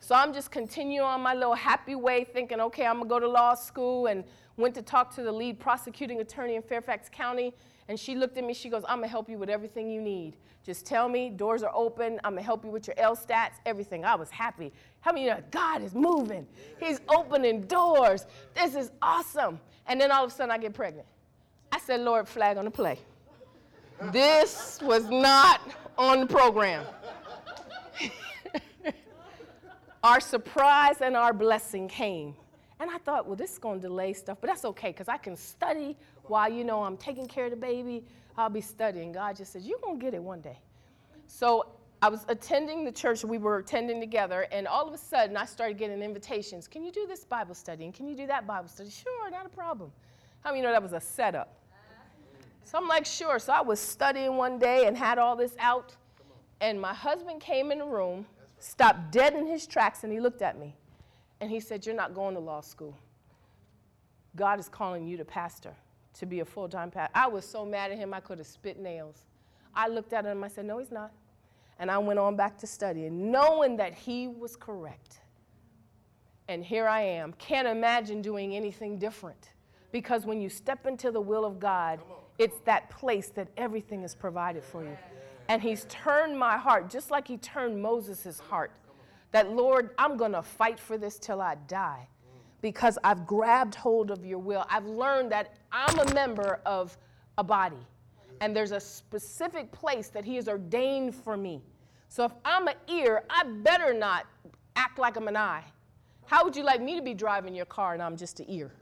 So I'm just continuing on my little happy way, thinking, okay, I'm going to go to law school, and went to talk to the lead prosecuting attorney in Fairfax County. And she looked at me, she goes, I'm to help you with everything you need. Just tell me, doors are open. I'm to help you with your LSATs, everything. I was happy. How many you know, God is moving? He's opening doors. This is awesome. And then all of a sudden I get pregnant. I said, Lord, flag on the play. This was not on the program. our surprise and our blessing came. And I thought, well, this is going to delay stuff, but that's okay because I can study while, you know, I'm taking care of the baby. I'll be studying. God just says, you're going to get it one day. So I was attending the church we were attending together, and all of a sudden I started getting invitations. Can you do this Bible study? And can you do that Bible study? Sure, not a problem. How many know that was a setup? So I'm like, sure. So I was studying one day and had all this out. And my husband came in the room, stopped dead in his tracks, and he looked at me. And he said, You're not going to law school. God is calling you to pastor, to be a full time pastor. I was so mad at him, I could have spit nails. I looked at him, I said, No, he's not. And I went on back to studying, knowing that he was correct. And here I am. Can't imagine doing anything different. Because when you step into the will of God, it's that place that everything is provided for you. And he's turned my heart, just like he turned Moses' heart. That, Lord, I'm going to fight for this till I die because I've grabbed hold of your will. I've learned that I'm a member of a body. And there's a specific place that He has ordained for me. So if I'm an ear, I better not act like I'm an eye. How would you like me to be driving your car and I'm just an ear?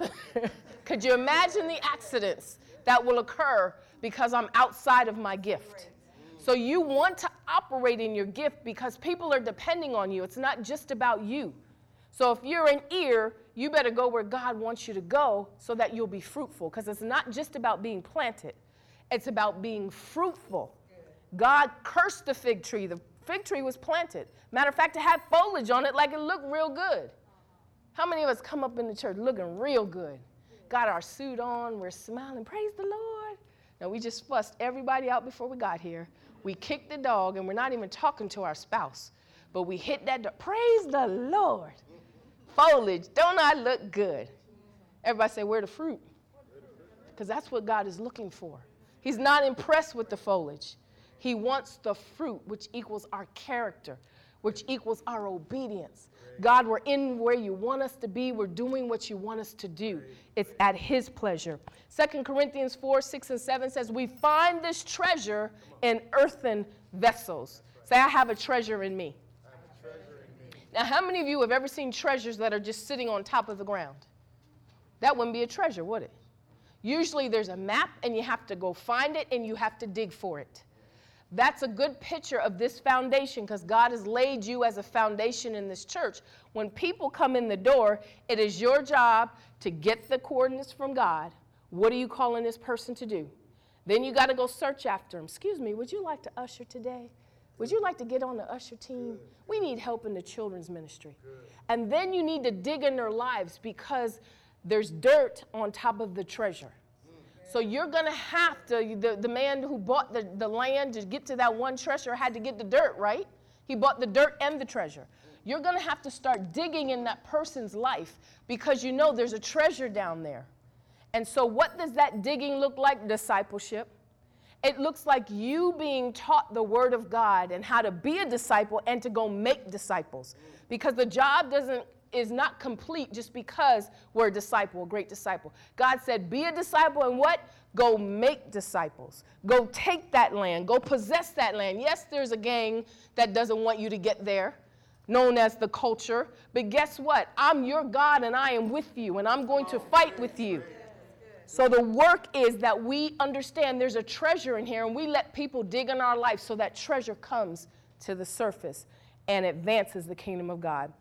Could you imagine the accidents that will occur because I'm outside of my gift? So you want to operate in your gift because people are depending on you. It's not just about you. So if you're an ear, you better go where God wants you to go so that you'll be fruitful because it's not just about being planted. It's about being fruitful. God cursed the fig tree. The fig tree was planted. Matter of fact, it had foliage on it like it looked real good. How many of us come up in the church looking real good? Got our suit on, we're smiling, praise the Lord. Now we just fussed everybody out before we got here. We kick the dog and we're not even talking to our spouse, but we hit that dog. Praise the Lord. Foliage, don't I look good? Everybody say, where the fruit? Because that's what God is looking for. He's not impressed with the foliage. He wants the fruit, which equals our character, which equals our obedience. God, we're in where you want us to be. We're doing what you want us to do. It's at His pleasure. Second Corinthians 4 6 and 7 says, We find this treasure in earthen vessels. Say, I have a treasure in me. Now, how many of you have ever seen treasures that are just sitting on top of the ground? That wouldn't be a treasure, would it? Usually there's a map and you have to go find it and you have to dig for it. That's a good picture of this foundation because God has laid you as a foundation in this church. When people come in the door, it is your job to get the coordinates from God. What are you calling this person to do? Then you got to go search after them. Excuse me, would you like to usher today? Would you like to get on the usher team? We need help in the children's ministry. And then you need to dig in their lives because there's dirt on top of the treasure. So you're going to have to, the, the man who bought the, the land to get to that one treasure had to get the dirt, right? He bought the dirt and the treasure. You're going to have to start digging in that person's life because you know there's a treasure down there. And so, what does that digging look like? Discipleship. It looks like you being taught the Word of God and how to be a disciple and to go make disciples. Because the job doesn't is not complete just because we're a disciple, a great disciple. God said, Be a disciple and what? Go make disciples. Go take that land. Go possess that land. Yes, there's a gang that doesn't want you to get there, known as the culture. But guess what? I'm your God and I am with you, and I'm going to fight with you. So the work is that we understand there's a treasure in here, and we let people dig in our life so that treasure comes to the surface and advances the kingdom of God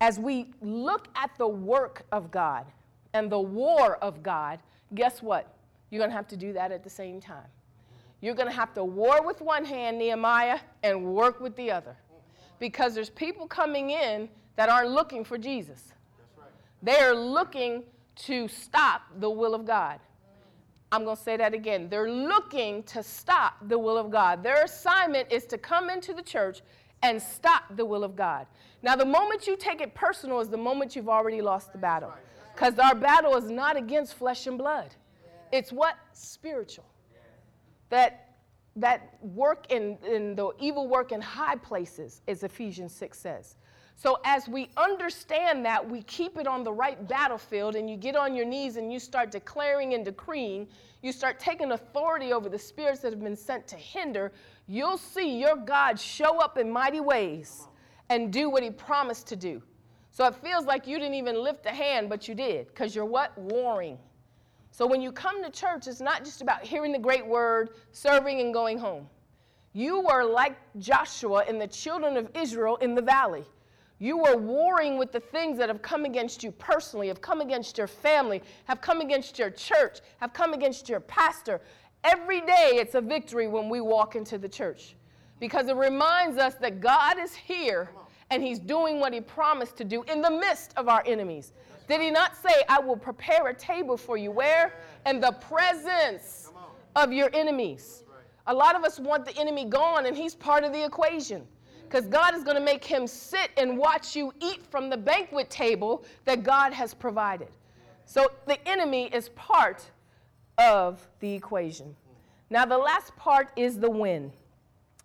as we look at the work of God and the war of God, guess what? You're going to have to do that at the same time. You're going to have to war with one hand, Nehemiah, and work with the other. Because there's people coming in that aren't looking for Jesus. Right. They're looking to stop the will of God. I'm going to say that again. They're looking to stop the will of God. Their assignment is to come into the church and stop the will of God. Now, the moment you take it personal is the moment you've already lost the battle. Because our battle is not against flesh and blood, it's what? Spiritual. That, that work in, in the evil work in high places, as Ephesians 6 says. So, as we understand that, we keep it on the right battlefield, and you get on your knees and you start declaring and decreeing. You start taking authority over the spirits that have been sent to hinder. You'll see your God show up in mighty ways and do what he promised to do. So it feels like you didn't even lift a hand, but you did, because you're what? Warring. So when you come to church, it's not just about hearing the great word, serving, and going home. You were like Joshua and the children of Israel in the valley. You are warring with the things that have come against you personally, have come against your family, have come against your church, have come against your pastor. Every day it's a victory when we walk into the church because it reminds us that God is here and He's doing what He promised to do in the midst of our enemies. Did He not say, I will prepare a table for you? Where? In the presence of your enemies. A lot of us want the enemy gone, and He's part of the equation. Because God is going to make him sit and watch you eat from the banquet table that God has provided. So the enemy is part of the equation. Now, the last part is the win.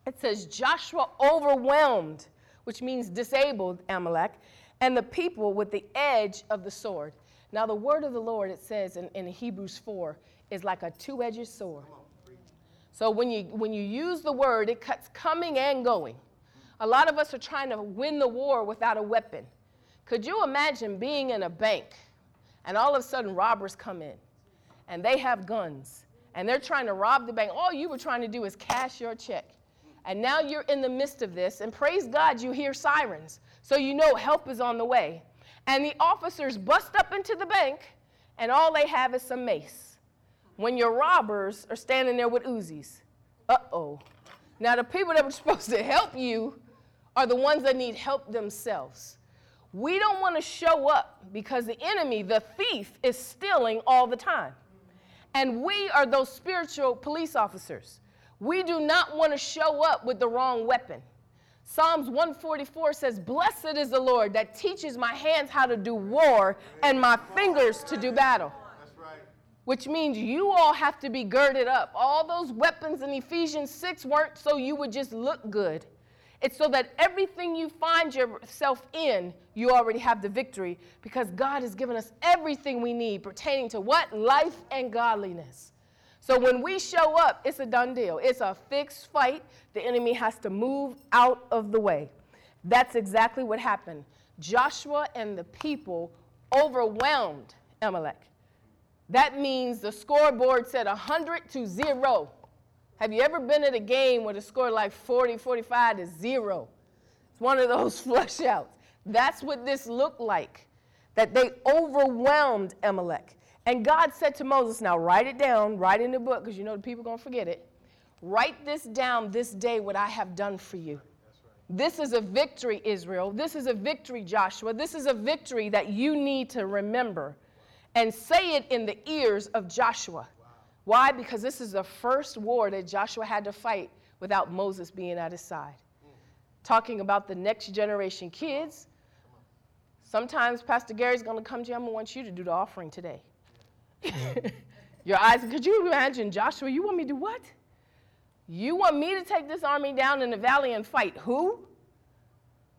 It says Joshua overwhelmed, which means disabled Amalek, and the people with the edge of the sword. Now, the word of the Lord, it says in, in Hebrews 4, is like a two edged sword. So when you, when you use the word, it cuts coming and going. A lot of us are trying to win the war without a weapon. Could you imagine being in a bank and all of a sudden robbers come in and they have guns and they're trying to rob the bank? All you were trying to do is cash your check. And now you're in the midst of this, and praise God, you hear sirens. So you know help is on the way. And the officers bust up into the bank, and all they have is some mace. When your robbers are standing there with Uzis. Uh oh. Now, the people that were supposed to help you are the ones that need help themselves. We don't want to show up because the enemy, the thief, is stealing all the time. And we are those spiritual police officers. We do not want to show up with the wrong weapon. Psalms 144 says, Blessed is the Lord that teaches my hands how to do war and my fingers to do battle. Which means you all have to be girded up. All those weapons in Ephesians 6 weren't so you would just look good. It's so that everything you find yourself in, you already have the victory because God has given us everything we need pertaining to what? Life and godliness. So when we show up, it's a done deal. It's a fixed fight. The enemy has to move out of the way. That's exactly what happened. Joshua and the people overwhelmed Amalek. That means the scoreboard said 100 to 0. Have you ever been at a game where the score like 40, 45 to 0? It's one of those flush outs. That's what this looked like. That they overwhelmed Amalek. And God said to Moses, Now write it down, write in the book, because you know the people are going to forget it. Write this down this day, what I have done for you. This is a victory, Israel. This is a victory, Joshua. This is a victory that you need to remember. And say it in the ears of Joshua. Why? Because this is the first war that Joshua had to fight without Moses being at his side. Talking about the next generation kids. Sometimes Pastor Gary's going to come to you. I'm going to want you to do the offering today. Your eyes, could you imagine, Joshua, you want me to do what? You want me to take this army down in the valley and fight who?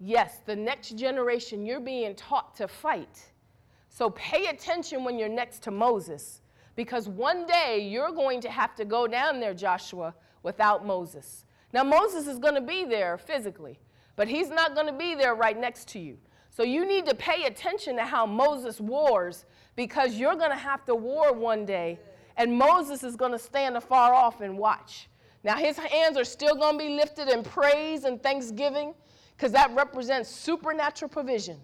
Yes, the next generation you're being taught to fight. So pay attention when you're next to Moses, because one day you're going to have to go down there, Joshua, without Moses. Now, Moses is going to be there physically, but he's not going to be there right next to you. So you need to pay attention to how Moses wars because you're going to have to war one day, and Moses is going to stand afar off and watch. Now, his hands are still going to be lifted in praise and thanksgiving because that represents supernatural provision.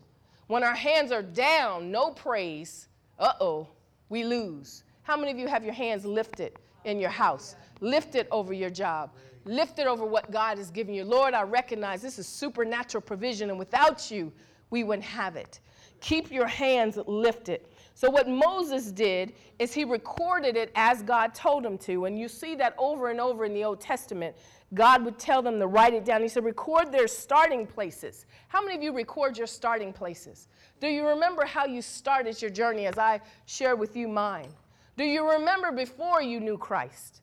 When our hands are down, no praise, uh oh, we lose. How many of you have your hands lifted in your house? Lifted over your job, lifted over what God has given you. Lord, I recognize this is supernatural provision, and without you, we wouldn't have it. Keep your hands lifted. So, what Moses did is he recorded it as God told him to. And you see that over and over in the Old Testament. God would tell them to write it down. He said, record their starting places. How many of you record your starting places? Do you remember how you started your journey as I shared with you mine? Do you remember before you knew Christ?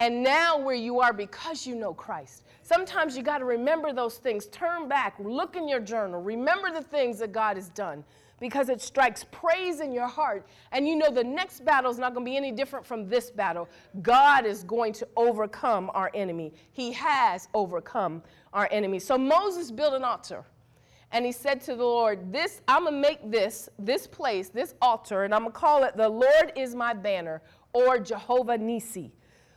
And now where you are because you know Christ. Sometimes you got to remember those things. Turn back, look in your journal, remember the things that God has done because it strikes praise in your heart. And you know the next battle is not going to be any different from this battle. God is going to overcome our enemy. He has overcome our enemy. So Moses built an altar. And he said to the Lord, This, I'm gonna make this, this place, this altar, and I'm gonna call it the Lord is my banner, or Jehovah Nisi,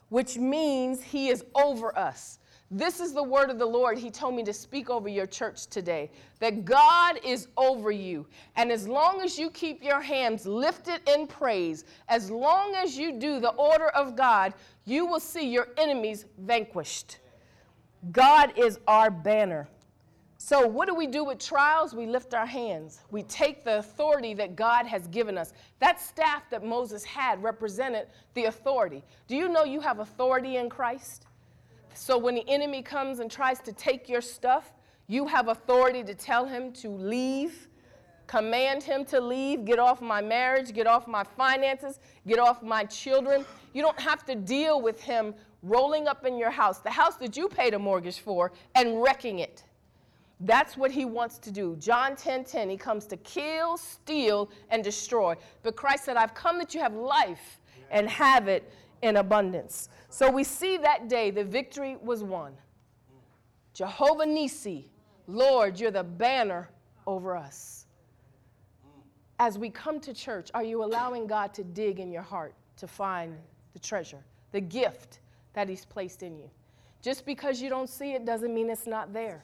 which means he is over us. This is the word of the Lord. He told me to speak over your church today that God is over you. And as long as you keep your hands lifted in praise, as long as you do the order of God, you will see your enemies vanquished. God is our banner. So, what do we do with trials? We lift our hands. We take the authority that God has given us. That staff that Moses had represented the authority. Do you know you have authority in Christ? So when the enemy comes and tries to take your stuff, you have authority to tell him to leave, command him to leave, get off my marriage, get off my finances, get off my children. You don't have to deal with him rolling up in your house, the house that you paid a mortgage for, and wrecking it. That's what he wants to do. John 10 10, he comes to kill, steal, and destroy. But Christ said, I've come that you have life and have it in abundance. So we see that day the victory was won. Jehovah Nisi, Lord, you're the banner over us. As we come to church, are you allowing God to dig in your heart to find the treasure, the gift that He's placed in you? Just because you don't see it doesn't mean it's not there.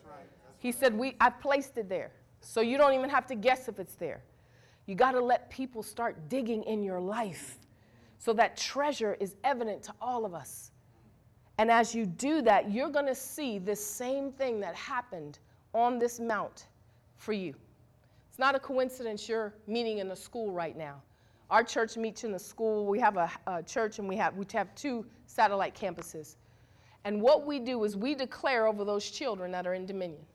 He said, we, I placed it there. So you don't even have to guess if it's there. You got to let people start digging in your life so that treasure is evident to all of us. And as you do that, you're going to see this same thing that happened on this mount for you. It's not a coincidence you're meeting in a school right now. Our church meets in the school. We have a, a church and we have, we have two satellite campuses. And what we do is we declare over those children that are in Dominion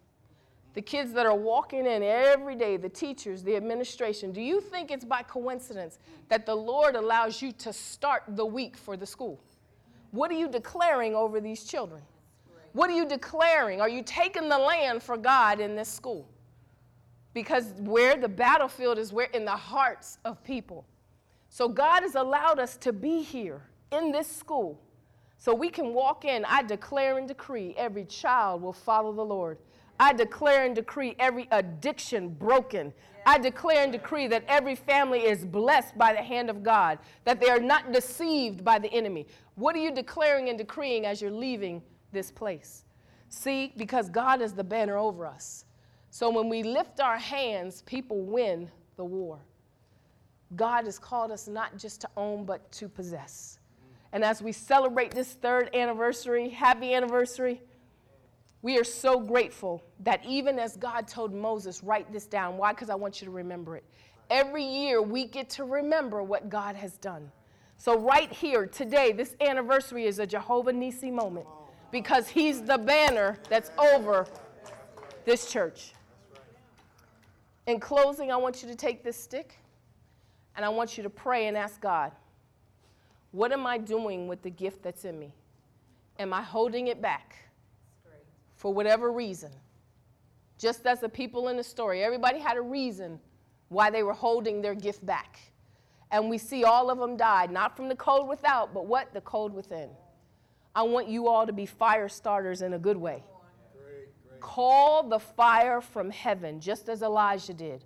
the kids that are walking in every day, the teachers, the administration, do you think it's by coincidence that the Lord allows you to start the week for the school? What are you declaring over these children? What are you declaring? Are you taking the land for God in this school? Because where the battlefield is, where in the hearts of people. So God has allowed us to be here in this school so we can walk in. I declare and decree every child will follow the Lord. I declare and decree every addiction broken. I declare and decree that every family is blessed by the hand of God, that they are not deceived by the enemy. What are you declaring and decreeing as you're leaving this place? See, because God is the banner over us. So when we lift our hands, people win the war. God has called us not just to own, but to possess. And as we celebrate this third anniversary, happy anniversary, we are so grateful that even as God told Moses, write this down. Why? Because I want you to remember it. Every year we get to remember what God has done. So, right here, today, this anniversary is a Jehovah Nisi moment because He's the banner that's over this church. In closing, I want you to take this stick and I want you to pray and ask God, what am I doing with the gift that's in me? Am I holding it back? For whatever reason. Just as the people in the story, everybody had a reason why they were holding their gift back. And we see all of them died, not from the cold without, but what? The cold within. I want you all to be fire starters in a good way. Call the fire from heaven, just as Elijah did.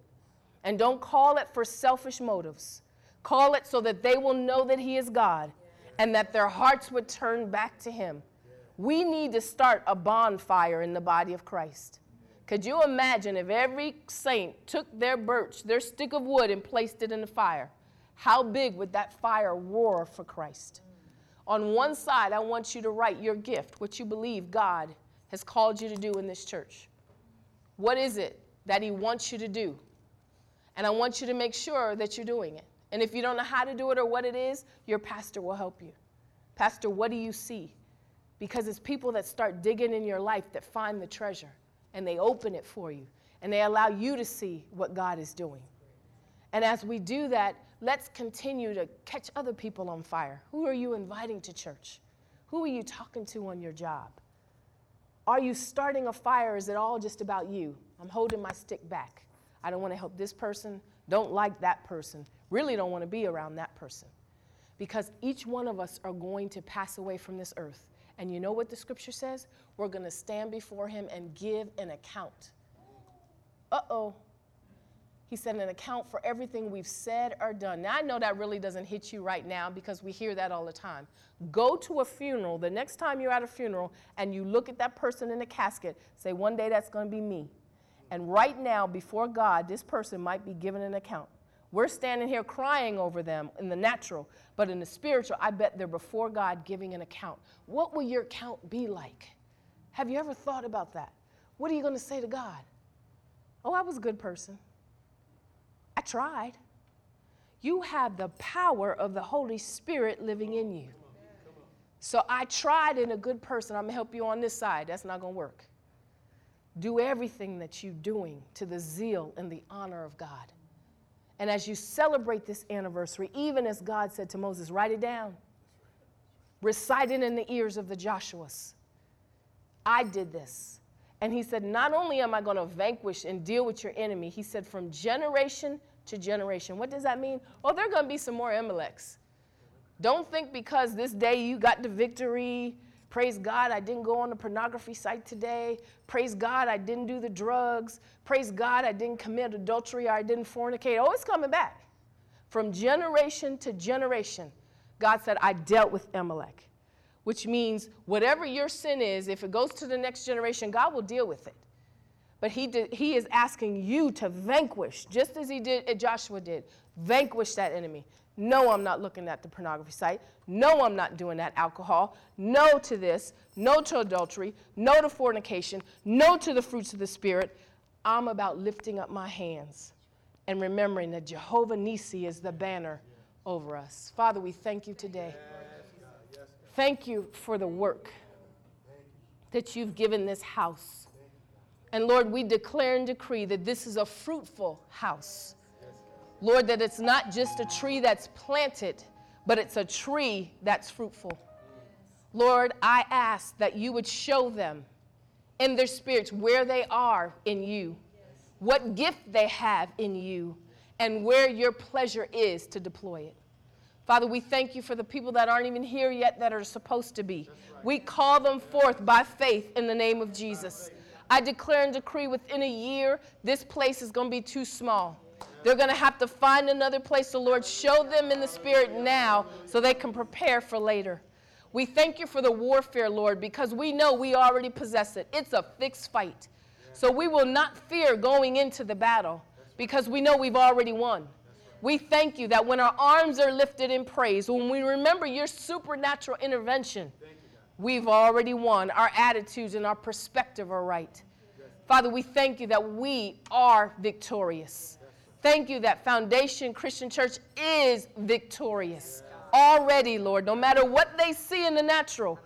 And don't call it for selfish motives. Call it so that they will know that He is God and that their hearts would turn back to Him. We need to start a bonfire in the body of Christ. Could you imagine if every saint took their birch, their stick of wood, and placed it in the fire? How big would that fire roar for Christ? On one side, I want you to write your gift, what you believe God has called you to do in this church. What is it that He wants you to do? And I want you to make sure that you're doing it. And if you don't know how to do it or what it is, your pastor will help you. Pastor, what do you see? Because it's people that start digging in your life that find the treasure and they open it for you and they allow you to see what God is doing. And as we do that, let's continue to catch other people on fire. Who are you inviting to church? Who are you talking to on your job? Are you starting a fire? Is it all just about you? I'm holding my stick back. I don't want to help this person, don't like that person, really don't want to be around that person. Because each one of us are going to pass away from this earth. And you know what the scripture says? We're going to stand before him and give an account. Uh oh. He said, an account for everything we've said or done. Now, I know that really doesn't hit you right now because we hear that all the time. Go to a funeral, the next time you're at a funeral, and you look at that person in the casket, say, one day that's going to be me. And right now, before God, this person might be given an account. We're standing here crying over them in the natural, but in the spiritual, I bet they're before God giving an account. What will your account be like? Have you ever thought about that? What are you going to say to God? Oh, I was a good person. I tried. You have the power of the Holy Spirit living in you. So I tried in a good person. I'm going to help you on this side. That's not going to work. Do everything that you're doing to the zeal and the honor of God. And as you celebrate this anniversary, even as God said to Moses, write it down, recite it in the ears of the Joshuas. I did this. And he said, Not only am I going to vanquish and deal with your enemy, he said, from generation to generation. What does that mean? Oh, there are going to be some more Amaleks. Don't think because this day you got the victory. Praise God, I didn't go on the pornography site today. Praise God, I didn't do the drugs. Praise God, I didn't commit adultery or I didn't fornicate. Oh, it's coming back. From generation to generation, God said, I dealt with Amalek, which means whatever your sin is, if it goes to the next generation, God will deal with it. But he, did, he is asking you to vanquish, just as he did, uh, Joshua did, vanquish that enemy. No, I'm not looking at the pornography site. No, I'm not doing that alcohol. No to this. No to adultery. No to fornication. No to the fruits of the Spirit. I'm about lifting up my hands and remembering that Jehovah Nisi is the banner over us. Father, we thank you today. Thank you for the work that you've given this house. And Lord, we declare and decree that this is a fruitful house. Lord, that it's not just a tree that's planted, but it's a tree that's fruitful. Lord, I ask that you would show them in their spirits where they are in you, what gift they have in you, and where your pleasure is to deploy it. Father, we thank you for the people that aren't even here yet that are supposed to be. We call them forth by faith in the name of Jesus. I declare and decree within a year, this place is going to be too small. They're going to have to find another place. The Lord show them in the spirit now so they can prepare for later. We thank you for the warfare, Lord, because we know we already possess it. It's a fixed fight. So we will not fear going into the battle because we know we've already won. We thank you that when our arms are lifted in praise, when we remember your supernatural intervention, we've already won. Our attitudes and our perspective are right. Father, we thank you that we are victorious. Thank you that Foundation Christian Church is victorious already, Lord. No matter what they see in the natural,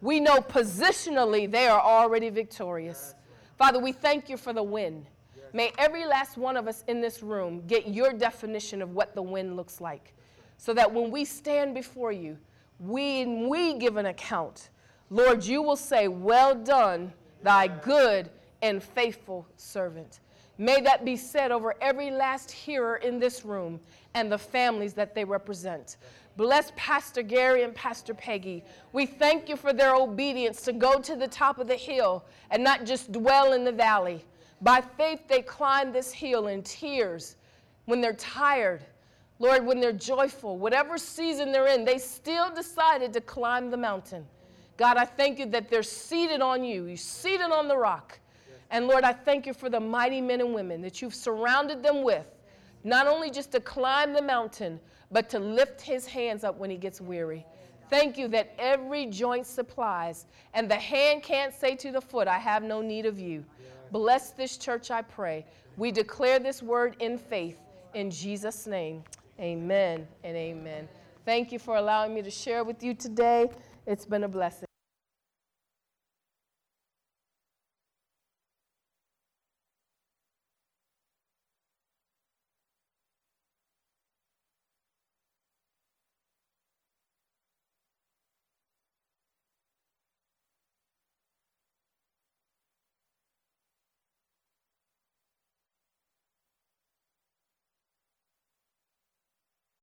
we know positionally they are already victorious. Father, we thank you for the win. May every last one of us in this room get your definition of what the win looks like so that when we stand before you, when we give an account, Lord, you will say, Well done, thy good and faithful servant. May that be said over every last hearer in this room and the families that they represent. Bless Pastor Gary and Pastor Peggy. We thank you for their obedience to go to the top of the hill and not just dwell in the valley. By faith, they climb this hill in tears when they're tired. Lord, when they're joyful, whatever season they're in, they still decided to climb the mountain. God, I thank you that they're seated on you. You're seated on the rock. And Lord, I thank you for the mighty men and women that you've surrounded them with, not only just to climb the mountain, but to lift his hands up when he gets weary. Thank you that every joint supplies, and the hand can't say to the foot, I have no need of you. Bless this church, I pray. We declare this word in faith. In Jesus' name, amen and amen. Thank you for allowing me to share with you today. It's been a blessing.